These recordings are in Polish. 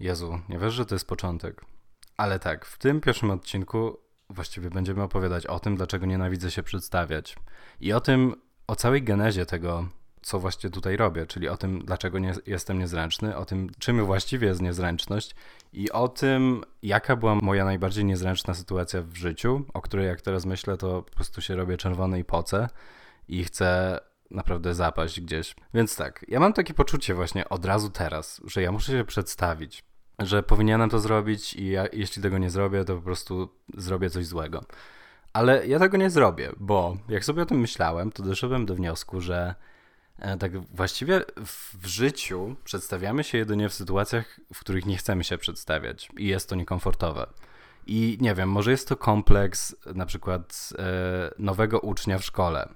Jezu, nie wiesz, że to jest początek. Ale tak, w tym pierwszym odcinku właściwie będziemy opowiadać o tym, dlaczego nienawidzę się przedstawiać. I o tym, o całej genezie tego, co właśnie tutaj robię, czyli o tym, dlaczego nie, jestem niezręczny, o tym, czym właściwie jest niezręczność i o tym, jaka była moja najbardziej niezręczna sytuacja w życiu, o której jak teraz myślę, to po prostu się robię czerwony i poce i chcę naprawdę zapaść gdzieś. Więc tak, ja mam takie poczucie właśnie od razu teraz, że ja muszę się przedstawić, że powinienem to zrobić i ja, jeśli tego nie zrobię, to po prostu zrobię coś złego. Ale ja tego nie zrobię, bo jak sobie o tym myślałem, to doszedłem do wniosku, że e, tak właściwie w życiu przedstawiamy się jedynie w sytuacjach, w których nie chcemy się przedstawiać i jest to niekomfortowe. I nie wiem, może jest to kompleks na przykład e, nowego ucznia w szkole.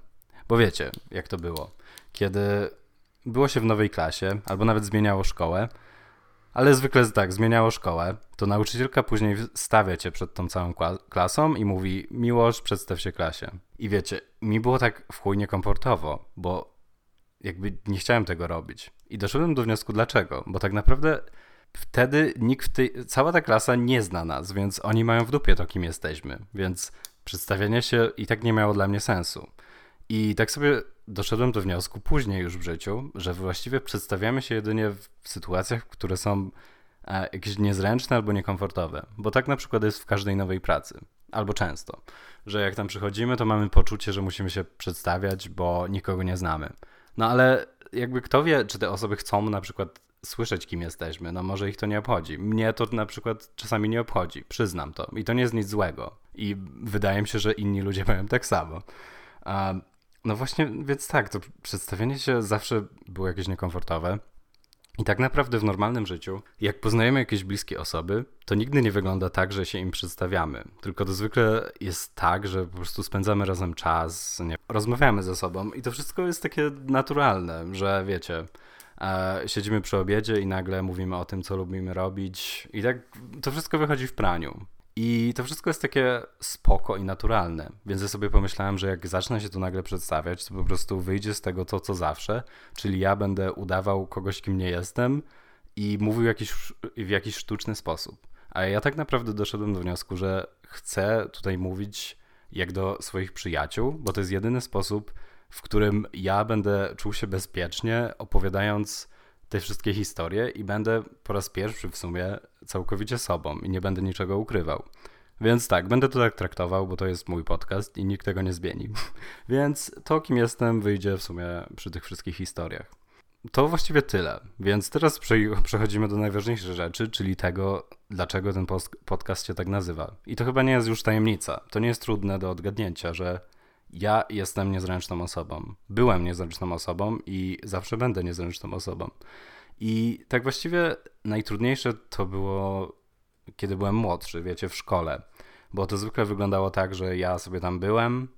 Bo wiecie, jak to było. Kiedy było się w nowej klasie, albo nawet zmieniało szkołę, ale zwykle tak, zmieniało szkołę, to nauczycielka później stawia cię przed tą całą klasą i mówi Miłosz, przedstaw się klasie. I wiecie, mi było tak w chuj niekomfortowo, bo jakby nie chciałem tego robić. I doszedłem do wniosku dlaczego, bo tak naprawdę wtedy nikt w tej, cała ta klasa nie zna nas, więc oni mają w dupie to, kim jesteśmy, więc przedstawienie się i tak nie miało dla mnie sensu. I tak sobie doszedłem do wniosku później już w życiu, że właściwie przedstawiamy się jedynie w sytuacjach, które są e, jakieś niezręczne albo niekomfortowe. Bo tak na przykład jest w każdej nowej pracy. Albo często. Że jak tam przychodzimy, to mamy poczucie, że musimy się przedstawiać, bo nikogo nie znamy. No ale jakby kto wie, czy te osoby chcą na przykład słyszeć, kim jesteśmy. No może ich to nie obchodzi. Mnie to na przykład czasami nie obchodzi. Przyznam to. I to nie jest nic złego. I wydaje mi się, że inni ludzie mają tak samo. No właśnie, więc tak, to przedstawienie się zawsze było jakieś niekomfortowe. I tak naprawdę w normalnym życiu, jak poznajemy jakieś bliskie osoby, to nigdy nie wygląda tak, że się im przedstawiamy. Tylko to zwykle jest tak, że po prostu spędzamy razem czas, nie, rozmawiamy ze sobą i to wszystko jest takie naturalne, że wiecie, e, siedzimy przy obiedzie i nagle mówimy o tym, co lubimy robić i tak to wszystko wychodzi w praniu. I to wszystko jest takie spoko i naturalne. Więc ja sobie pomyślałem, że jak zacznę się tu nagle przedstawiać, to po prostu wyjdzie z tego to, co zawsze. Czyli ja będę udawał kogoś, kim nie jestem i mówił jakiś, w jakiś sztuczny sposób. A ja tak naprawdę doszedłem do wniosku, że chcę tutaj mówić jak do swoich przyjaciół, bo to jest jedyny sposób, w którym ja będę czuł się bezpiecznie, opowiadając te wszystkie historie i będę po raz pierwszy w sumie całkowicie sobą i nie będę niczego ukrywał. Więc tak, będę to tak traktował, bo to jest mój podcast i nikt tego nie zmieni. Więc to, kim jestem, wyjdzie w sumie przy tych wszystkich historiach. To właściwie tyle. Więc teraz przechodzimy do najważniejszej rzeczy, czyli tego, dlaczego ten podcast się tak nazywa. I to chyba nie jest już tajemnica. To nie jest trudne do odgadnięcia, że ja jestem niezręczną osobą. Byłem niezręczną osobą i zawsze będę niezręczną osobą. I tak właściwie najtrudniejsze to było, kiedy byłem młodszy, wiecie, w szkole. Bo to zwykle wyglądało tak, że ja sobie tam byłem,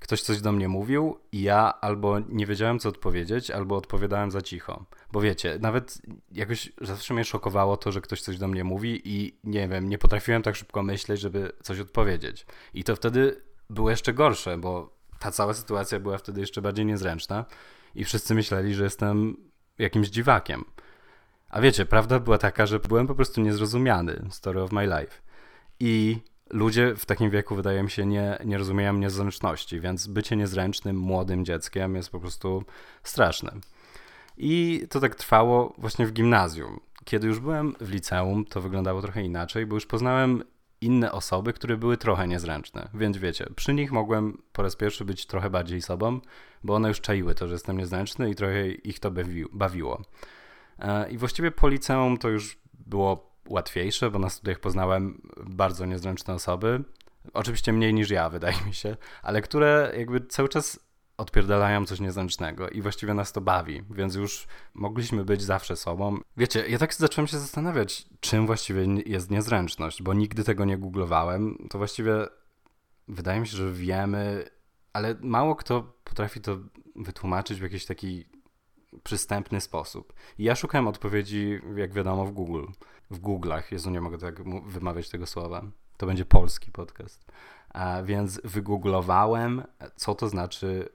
ktoś coś do mnie mówił i ja albo nie wiedziałem, co odpowiedzieć, albo odpowiadałem za cicho. Bo wiecie, nawet jakoś zawsze mnie szokowało to, że ktoś coś do mnie mówi i nie wiem, nie potrafiłem tak szybko myśleć, żeby coś odpowiedzieć. I to wtedy było jeszcze gorsze, bo ta cała sytuacja była wtedy jeszcze bardziej niezręczna i wszyscy myśleli, że jestem jakimś dziwakiem. A wiecie, prawda była taka, że byłem po prostu niezrozumiany, story of my life. I ludzie w takim wieku, wydaje mi się, nie, nie rozumieją niezręczności, więc bycie niezręcznym, młodym dzieckiem jest po prostu straszne. I to tak trwało właśnie w gimnazjum. Kiedy już byłem w liceum, to wyglądało trochę inaczej, bo już poznałem inne osoby, które były trochę niezręczne. Więc wiecie, przy nich mogłem po raz pierwszy być trochę bardziej sobą, bo one już czaiły to, że jestem niezręczny i trochę ich to bawiło. E, I właściwie po liceum to już było łatwiejsze, bo na studiach poznałem bardzo niezręczne osoby. Oczywiście mniej niż ja, wydaje mi się, ale które jakby cały czas odpierdalają coś niezręcznego i właściwie nas to bawi, więc już mogliśmy być zawsze sobą. Wiecie, ja tak zacząłem się zastanawiać, czym właściwie jest niezręczność, bo nigdy tego nie googlowałem. To właściwie wydaje mi się, że wiemy, ale mało kto potrafi to wytłumaczyć w jakiś taki przystępny sposób. I ja szukałem odpowiedzi, jak wiadomo, w Google. W Google'ach. Jezu, nie mogę tak wymawiać tego słowa. To będzie polski podcast. A więc wygooglowałem, co to znaczy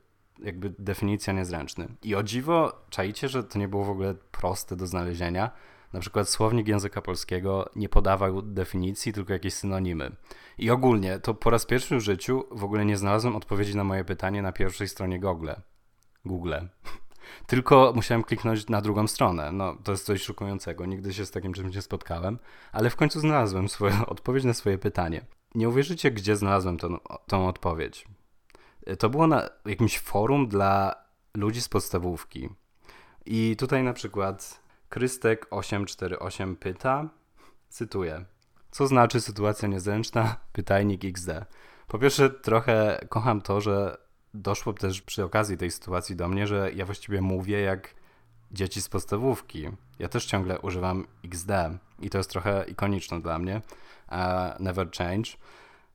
jakby definicja niezręczny. I o dziwo, czaicie, że to nie było w ogóle proste do znalezienia, Na przykład słownik języka polskiego nie podawał definicji, tylko jakieś synonimy. I ogólnie to po raz pierwszy w życiu w ogóle nie znalazłem odpowiedzi na moje pytanie na pierwszej stronie Google. Google. Tylko musiałem kliknąć na drugą stronę. No, to jest coś szokującego. Nigdy się z takim czymś nie spotkałem, ale w końcu znalazłem swoją odpowiedź na swoje pytanie. Nie uwierzycie, gdzie znalazłem tą, tą odpowiedź. To było na jakimś forum dla ludzi z podstawówki. I tutaj na przykład Krystek848 pyta, cytuję, co znaczy sytuacja niezręczna? Pytajnik XD. Po pierwsze, trochę kocham to, że doszło też przy okazji tej sytuacji do mnie, że ja właściwie mówię jak dzieci z podstawówki. Ja też ciągle używam XD i to jest trochę ikoniczne dla mnie. Uh, never change.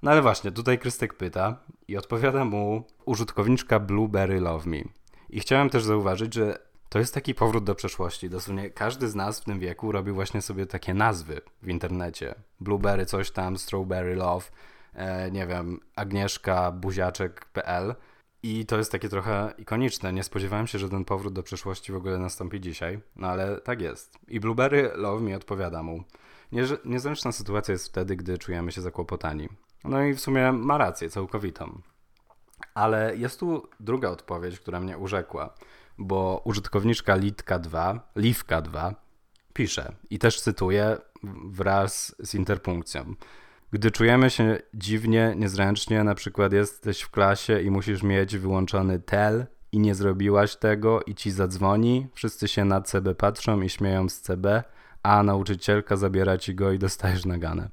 No ale właśnie, tutaj Krystek pyta i odpowiada mu użytkowniczka Blueberry Love Me. I chciałem też zauważyć, że to jest taki powrót do przeszłości. Dosłownie każdy z nas w tym wieku robił właśnie sobie takie nazwy w internecie. Blueberry coś tam, Strawberry Love, e, nie wiem, Agnieszka Buziaczek.pl i to jest takie trochę ikoniczne. Nie spodziewałem się, że ten powrót do przeszłości w ogóle nastąpi dzisiaj, no ale tak jest. I Blueberry Love mi odpowiada mu. Niezręczna sytuacja jest wtedy, gdy czujemy się zakłopotani. No i w sumie ma rację całkowitą. Ale jest tu druga odpowiedź, która mnie urzekła, bo użytkowniczka Litka2, Liwka2 pisze i też cytuję wraz z interpunkcją. Gdy czujemy się dziwnie, niezręcznie, na przykład jesteś w klasie i musisz mieć wyłączony tel i nie zrobiłaś tego i ci zadzwoni, wszyscy się na CB patrzą i śmieją z CB, a nauczycielka zabiera ci go i dostajesz naganę.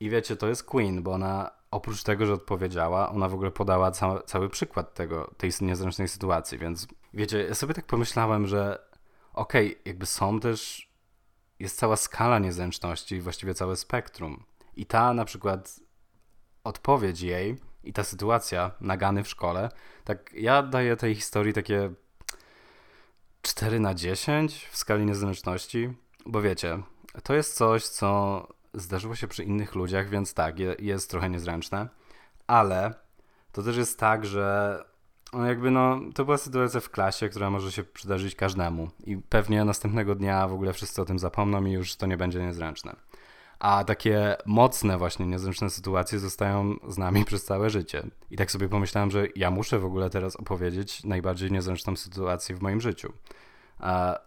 I wiecie, to jest Queen, bo ona oprócz tego, że odpowiedziała, ona w ogóle podała ca cały przykład tego, tej niezręcznej sytuacji, więc wiecie, ja sobie tak pomyślałem, że okej, okay, jakby są też, jest cała skala niezręczności, właściwie całe spektrum. I ta na przykład odpowiedź jej i ta sytuacja nagany w szkole, tak ja daję tej historii takie 4 na 10 w skali niezręczności, bo wiecie, to jest coś, co zdarzyło się przy innych ludziach, więc tak, jest trochę niezręczne, ale to też jest tak, że no jakby no, to była sytuacja w klasie, która może się przydarzyć każdemu i pewnie następnego dnia w ogóle wszyscy o tym zapomną i już to nie będzie niezręczne. A takie mocne właśnie niezręczne sytuacje zostają z nami przez całe życie. I tak sobie pomyślałem, że ja muszę w ogóle teraz opowiedzieć najbardziej niezręczną sytuację w moim życiu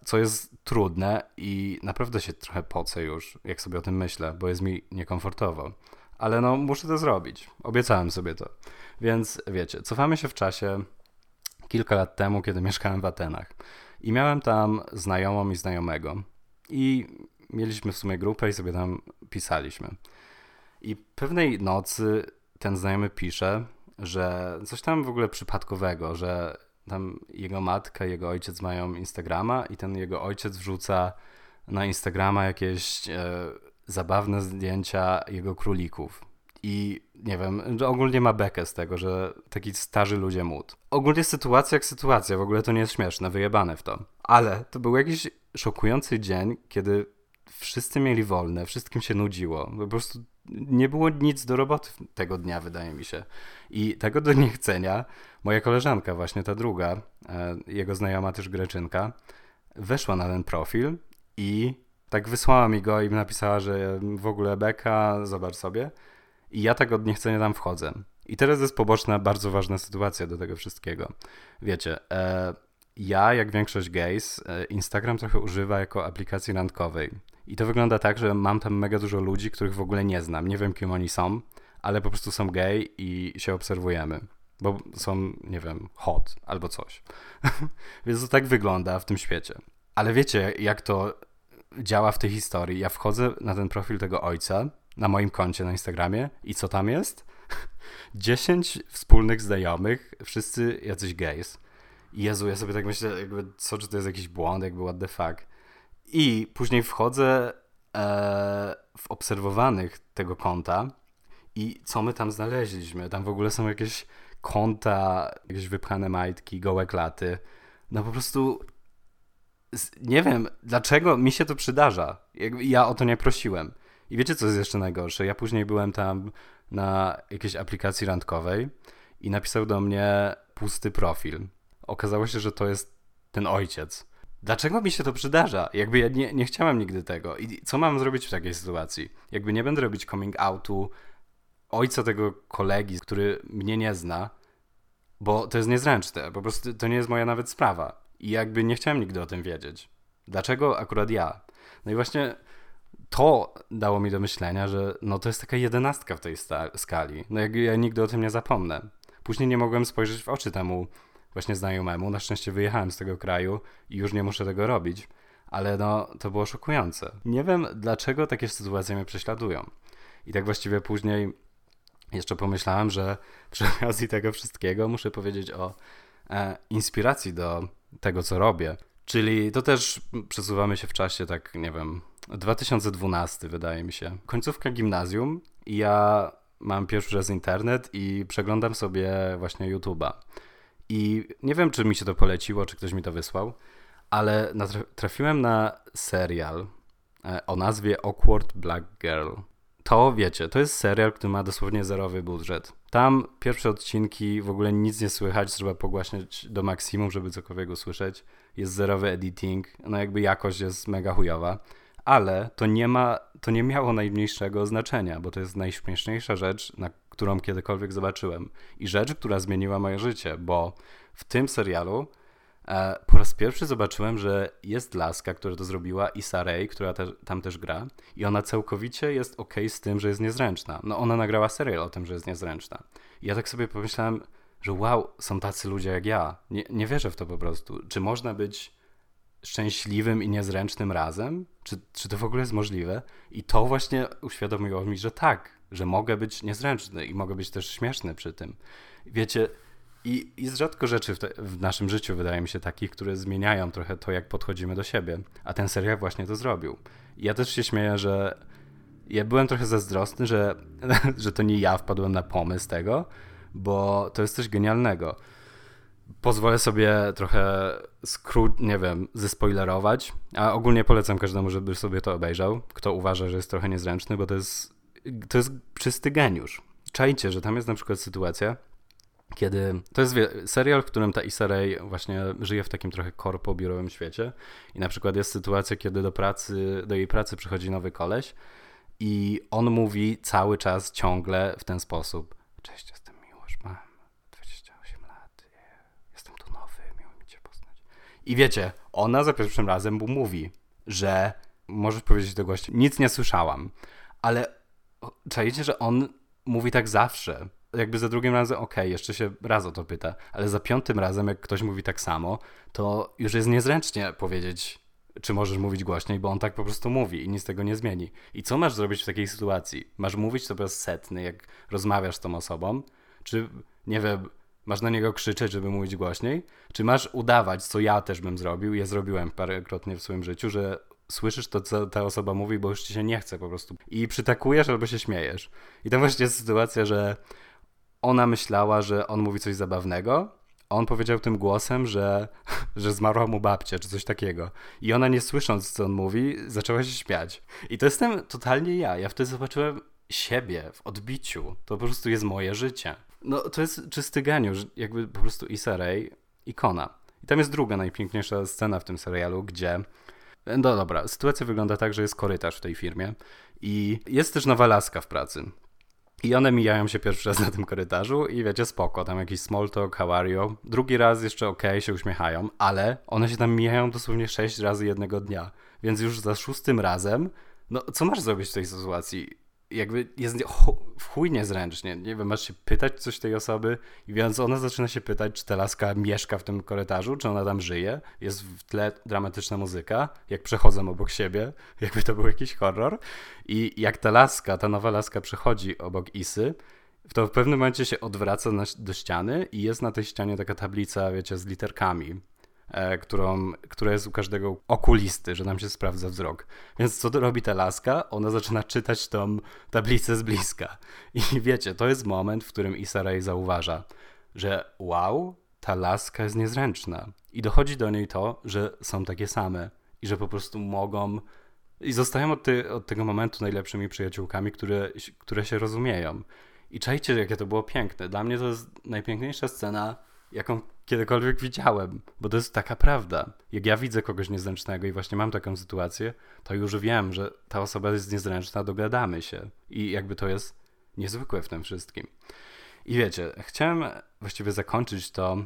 co jest trudne i naprawdę się trochę pocę już, jak sobie o tym myślę, bo jest mi niekomfortowo. Ale no, muszę to zrobić. Obiecałem sobie to. Więc wiecie, cofamy się w czasie kilka lat temu, kiedy mieszkałem w Atenach. I miałem tam znajomą i znajomego. I mieliśmy w sumie grupę i sobie tam pisaliśmy. I pewnej nocy ten znajomy pisze, że coś tam w ogóle przypadkowego, że tam jego matka, jego ojciec mają Instagrama i ten jego ojciec wrzuca na Instagrama jakieś e, zabawne zdjęcia jego królików. I nie wiem, ogólnie ma bekę z tego, że taki starzy ludzie mód. Ogólnie sytuacja jak sytuacja, w ogóle to nie jest śmieszne, wyjebane w to. Ale to był jakiś szokujący dzień, kiedy wszyscy mieli wolne, wszystkim się nudziło. Po prostu nie było nic do roboty tego dnia, wydaje mi się. I tego do niechcenia moja koleżanka, właśnie ta druga, e, jego znajoma też Greczynka, weszła na ten profil i tak wysłała mi go i napisała, że w ogóle beka, zobacz sobie. I ja tak od niechcenia tam wchodzę. I teraz jest poboczna, bardzo ważna sytuacja do tego wszystkiego. Wiecie, e, ja, jak większość gays, e, Instagram trochę używa jako aplikacji randkowej. I to wygląda tak, że mam tam mega dużo ludzi, których w ogóle nie znam. Nie wiem, kim oni są, ale po prostu są gay i się obserwujemy. Bo są, nie wiem, hot albo coś. Więc to tak wygląda w tym świecie. Ale wiecie, jak to działa w tej historii? Ja wchodzę na ten profil tego ojca na moim koncie na Instagramie i co tam jest? 10 wspólnych znajomych, wszyscy jacyś gays. Jezu, ja sobie tak myślę, jakby, co, czy to jest jakiś błąd, jakby what the fuck. I później wchodzę e, w obserwowanych tego konta i co my tam znaleźliśmy? Tam w ogóle są jakieś konta, jakieś wypchane majtki, gołe klaty. No po prostu nie wiem, dlaczego mi się to przydarza. Ja o to nie prosiłem. I wiecie, co jest jeszcze najgorsze? Ja później byłem tam na jakiejś aplikacji randkowej i napisał do mnie pusty profil. Okazało się, że to jest ten ojciec. Dlaczego mi się to przydarza? Jakby ja nie, nie chciałem nigdy tego. I co mam zrobić w takiej sytuacji? Jakby nie będę robić coming outu ojca tego kolegi, który mnie nie zna, bo to jest niezręczne. Po prostu to nie jest moja nawet sprawa. I jakby nie chciałem nigdy o tym wiedzieć. Dlaczego akurat ja? No i właśnie to dało mi do myślenia, że no to jest taka jedenastka w tej skali. No jak ja nigdy o tym nie zapomnę. Później nie mogłem spojrzeć w oczy temu właśnie znajomemu. Na szczęście wyjechałem z tego kraju i już nie muszę tego robić. Ale no, to było szokujące. Nie wiem, dlaczego takie sytuacje mnie prześladują. I tak właściwie później jeszcze pomyślałem, że przy okazji tego wszystkiego muszę powiedzieć o e, inspiracji do tego, co robię. Czyli to też przesuwamy się w czasie, tak nie wiem, 2012 wydaje mi się. Końcówka gimnazjum i ja mam pierwszy raz internet i przeglądam sobie właśnie YouTube'a. I nie wiem, czy mi się to poleciło, czy ktoś mi to wysłał, ale trafiłem na serial e, o nazwie Awkward Black Girl. To wiecie, to jest serial, który ma dosłownie zerowy budżet. Tam pierwsze odcinki w ogóle nic nie słychać, trzeba pogłaśniać do maksimum, żeby cokolwiek usłyszeć. Jest zerowy editing, no jakby jakość jest mega chujowa ale to nie ma, to nie miało najmniejszego znaczenia, bo to jest najśmieszniejsza rzecz, na którą kiedykolwiek zobaczyłem. I rzecz, która zmieniła moje życie, bo w tym serialu e, po raz pierwszy zobaczyłem, że jest laska, która to zrobiła, i Saray, która te, tam też gra, i ona całkowicie jest ok z tym, że jest niezręczna. No ona nagrała serial o tym, że jest niezręczna. I ja tak sobie pomyślałem, że wow, są tacy ludzie jak ja. Nie, nie wierzę w to po prostu. Czy można być szczęśliwym i niezręcznym razem? Czy, czy to w ogóle jest możliwe? I to właśnie uświadomiło mi, że tak, że mogę być niezręczny i mogę być też śmieszny przy tym. Wiecie, i jest rzadko rzeczy w, te, w, naszym życiu, wydaje mi się, takich, które zmieniają trochę to, jak podchodzimy do siebie. A ten serial właśnie to zrobił. I ja też się śmieję, że ja byłem trochę zazdrosny, że, że to nie ja wpadłem na pomysł tego, bo to jest coś genialnego pozwolę sobie trochę skrót, nie wiem, zespoilerować, a ogólnie polecam każdemu, żeby sobie to obejrzał, kto uważa, że jest trochę niezręczny, bo to jest, to jest czysty geniusz. Czajcie, że tam jest na przykład sytuacja, kiedy to jest serial, w którym ta Issa właśnie żyje w takim trochę korpo biurowym świecie i na przykład jest sytuacja, kiedy do pracy, do jej pracy przychodzi nowy koleś i on mówi cały czas ciągle w ten sposób. Cześć, I wiecie, ona za pierwszym razem mu mówi, że możesz powiedzieć do gościa, nic nie słyszałam, ale czajcie, że on mówi tak zawsze. Jakby za drugim razem, okej, okay, jeszcze się raz o to pyta, ale za piątym razem, jak ktoś mówi tak samo, to już jest niezręcznie powiedzieć, czy możesz mówić głośniej, bo on tak po prostu mówi i nic tego nie zmieni. I co masz zrobić w takiej sytuacji? Masz mówić to raz setny, jak rozmawiasz z tą osobą? Czy, nie wiem, Masz na niego krzyczeć, żeby mówić głośniej? Czy masz udawać, co ja też bym zrobił, ja zrobiłem parokrotnie w swoim życiu, że słyszysz to, co ta osoba mówi, bo już ci się nie chce po prostu. I przytakujesz albo się śmiejesz. I to właśnie jest sytuacja, że ona myślała, że on mówi coś zabawnego, a on powiedział tym głosem, że, że zmarła mu babcia, czy coś takiego. I ona nie słysząc, co on mówi, zaczęła się śmiać. I to jestem totalnie ja. Ja wtedy zobaczyłem siebie w odbiciu. To po prostu jest moje życie. No to jest czysty geniusz, jakby po prostu Issa Rae, ikona. I tam jest druga najpiękniejsza scena w tym serialu, gdzie no dobra, sytuacja wygląda tak, że jest korytarz w tej firmie i jest też nowa laska w pracy. I one mijają się pierwszy raz na tym korytarzu i wiecie, spoko, tam jakiś small talk, how are you? Drugi raz jeszcze ok, się uśmiechają, ale one się tam mijają dosłownie sześć razy jednego dnia. Więc już za szóstym razem, no co masz zrobić w tej sytuacji? Jakby jest w chuj niezręcznie. Nie wiem, masz się pytać coś tej osoby więc ona zaczyna się pytać, czy ta laska mieszka w tym korytarzu, czy ona tam żyje. Jest w tle dramatyczna muzyka, jak przechodzą obok siebie, jakby to był jakiś horror. I jak ta laska, ta nowa laska przechodzi obok Isy, to w pewnym momencie się odwraca na, do ściany i jest na tej ścianie taka tablica, wiecie, z literkami. E, którą, która jest u każdego okulisty, że nam się sprawdza wzrok. Więc co robi ta laska? Ona zaczyna czytać tą tablicę z bliska. I wiecie, to jest moment, w którym Issa Rae zauważa, że wow, ta laska jest niezręczna. I dochodzi do niej to, że są takie same i że po prostu mogą i zostają od, ty, od tego momentu najlepszymi przyjaciółkami, które, które się rozumieją. I czajcie, jakie to było piękne. Dla mnie to jest najpiękniejsza scena jaką kiedykolwiek widziałem, bo to jest taka prawda. Jak ja widzę kogoś niezręcznego i właśnie mam taką sytuację, to już wiem, że ta osoba jest niezręczna, dogadamy się. I jakby to jest niezwykłe w tym wszystkim. I wiecie, chciałem właściwie zakończyć to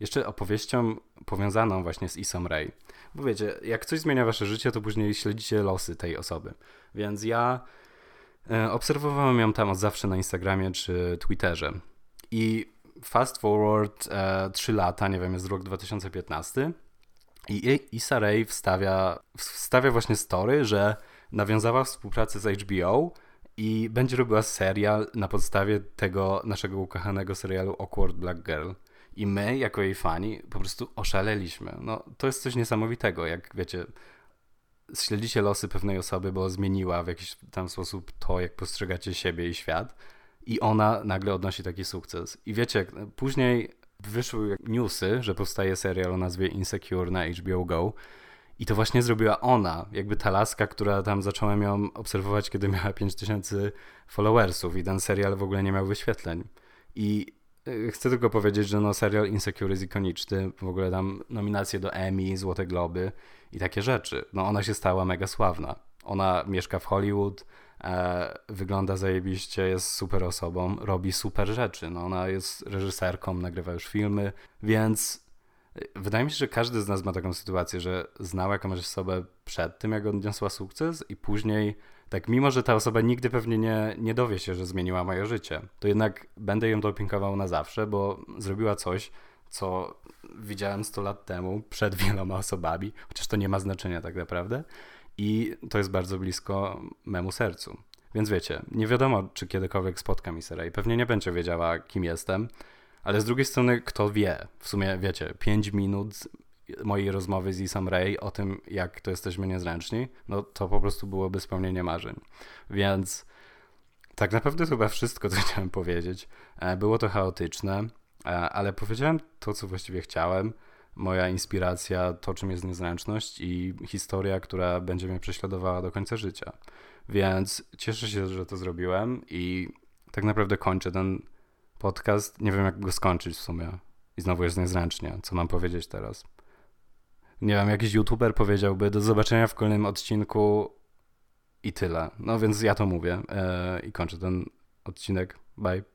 jeszcze opowieścią powiązaną właśnie z Isą Ray. Bo wiecie, jak coś zmienia wasze życie, to później śledzicie losy tej osoby. Więc ja e, obserwowałem ją tam od zawsze na Instagramie czy Twitterze. I fast forward e, 3 lata, nie wiem, jest rok 2015 i Issa Rae wstawia, wstawia właśnie story, że nawiązała współpracę z HBO i będzie robiła serial na podstawie tego naszego ukochanego serialu Awkward Black Girl. I my, jako jej fani, po prostu oszaleliśmy. No, to jest coś niesamowitego, jak wiecie, śledzicie losy pewnej osoby, bo zmieniła w jakiś tam sposób to, jak postrzegacie siebie i świat i ona nagle odnosi taki sukces. I wiecie, później wyszły newsy, że powstaje serial o nazwie Insecure na HBO Go i to właśnie zrobiła ona, jakby ta laska, która tam zacząłem ją obserwować, kiedy miała 5000 followersów i ten serial w ogóle nie miał wyświetleń. I y, chcę tylko powiedzieć, że no serial Insecure jest ikoniczny, w ogóle tam nominacje do Emmy, Złote Globy i takie rzeczy. No ona się stała mega sławna. Ona mieszka w Hollywood, wygląda zajebiście, jest super osobą, robi super rzeczy. No, ona jest reżyserką, nagrywa już filmy, więc e, wydaje mi się, że każdy z nas ma taką sytuację, że znał jakąś osobę przed tym, jak odniosła sukces i później tak mimo, że ta osoba nigdy pewnie nie, nie dowie się, że zmieniła moje życie, to jednak będę ją dopinkował na zawsze, bo zrobiła coś, co widziałem 100 lat temu przed wieloma osobami, chociaż to nie ma znaczenia tak naprawdę. I to jest bardzo blisko memu sercu. Więc wiecie, nie wiadomo, czy kiedykolwiek spotkam Isera i pewnie nie będzie wiedziała, kim jestem, ale z drugiej strony, kto wie? W sumie, wiecie, 5 minut mojej rozmowy z Isam Ray o tym, jak to jesteśmy niezręczni, no to po prostu byłoby spełnienie marzeń. Więc tak naprawdę chyba wszystko, co chciałem powiedzieć. E, było to chaotyczne, e, ale powiedziałem to, co właściwie chciałem moja inspiracja, to czym jest niezręczność i historia, która będzie mnie prześladowała do końca życia. Więc cieszę się, że to zrobiłem i tak naprawdę kończę ten podcast. Nie wiem, jak go skończyć w sumie. I znowu jest niezręcznie. Co mam powiedzieć teraz? Nie wiem, jakiś youtuber powiedziałby do zobaczenia w kolejnym odcinku i tyle. No więc ja to mówię yy, i kończę ten odcinek. Bye.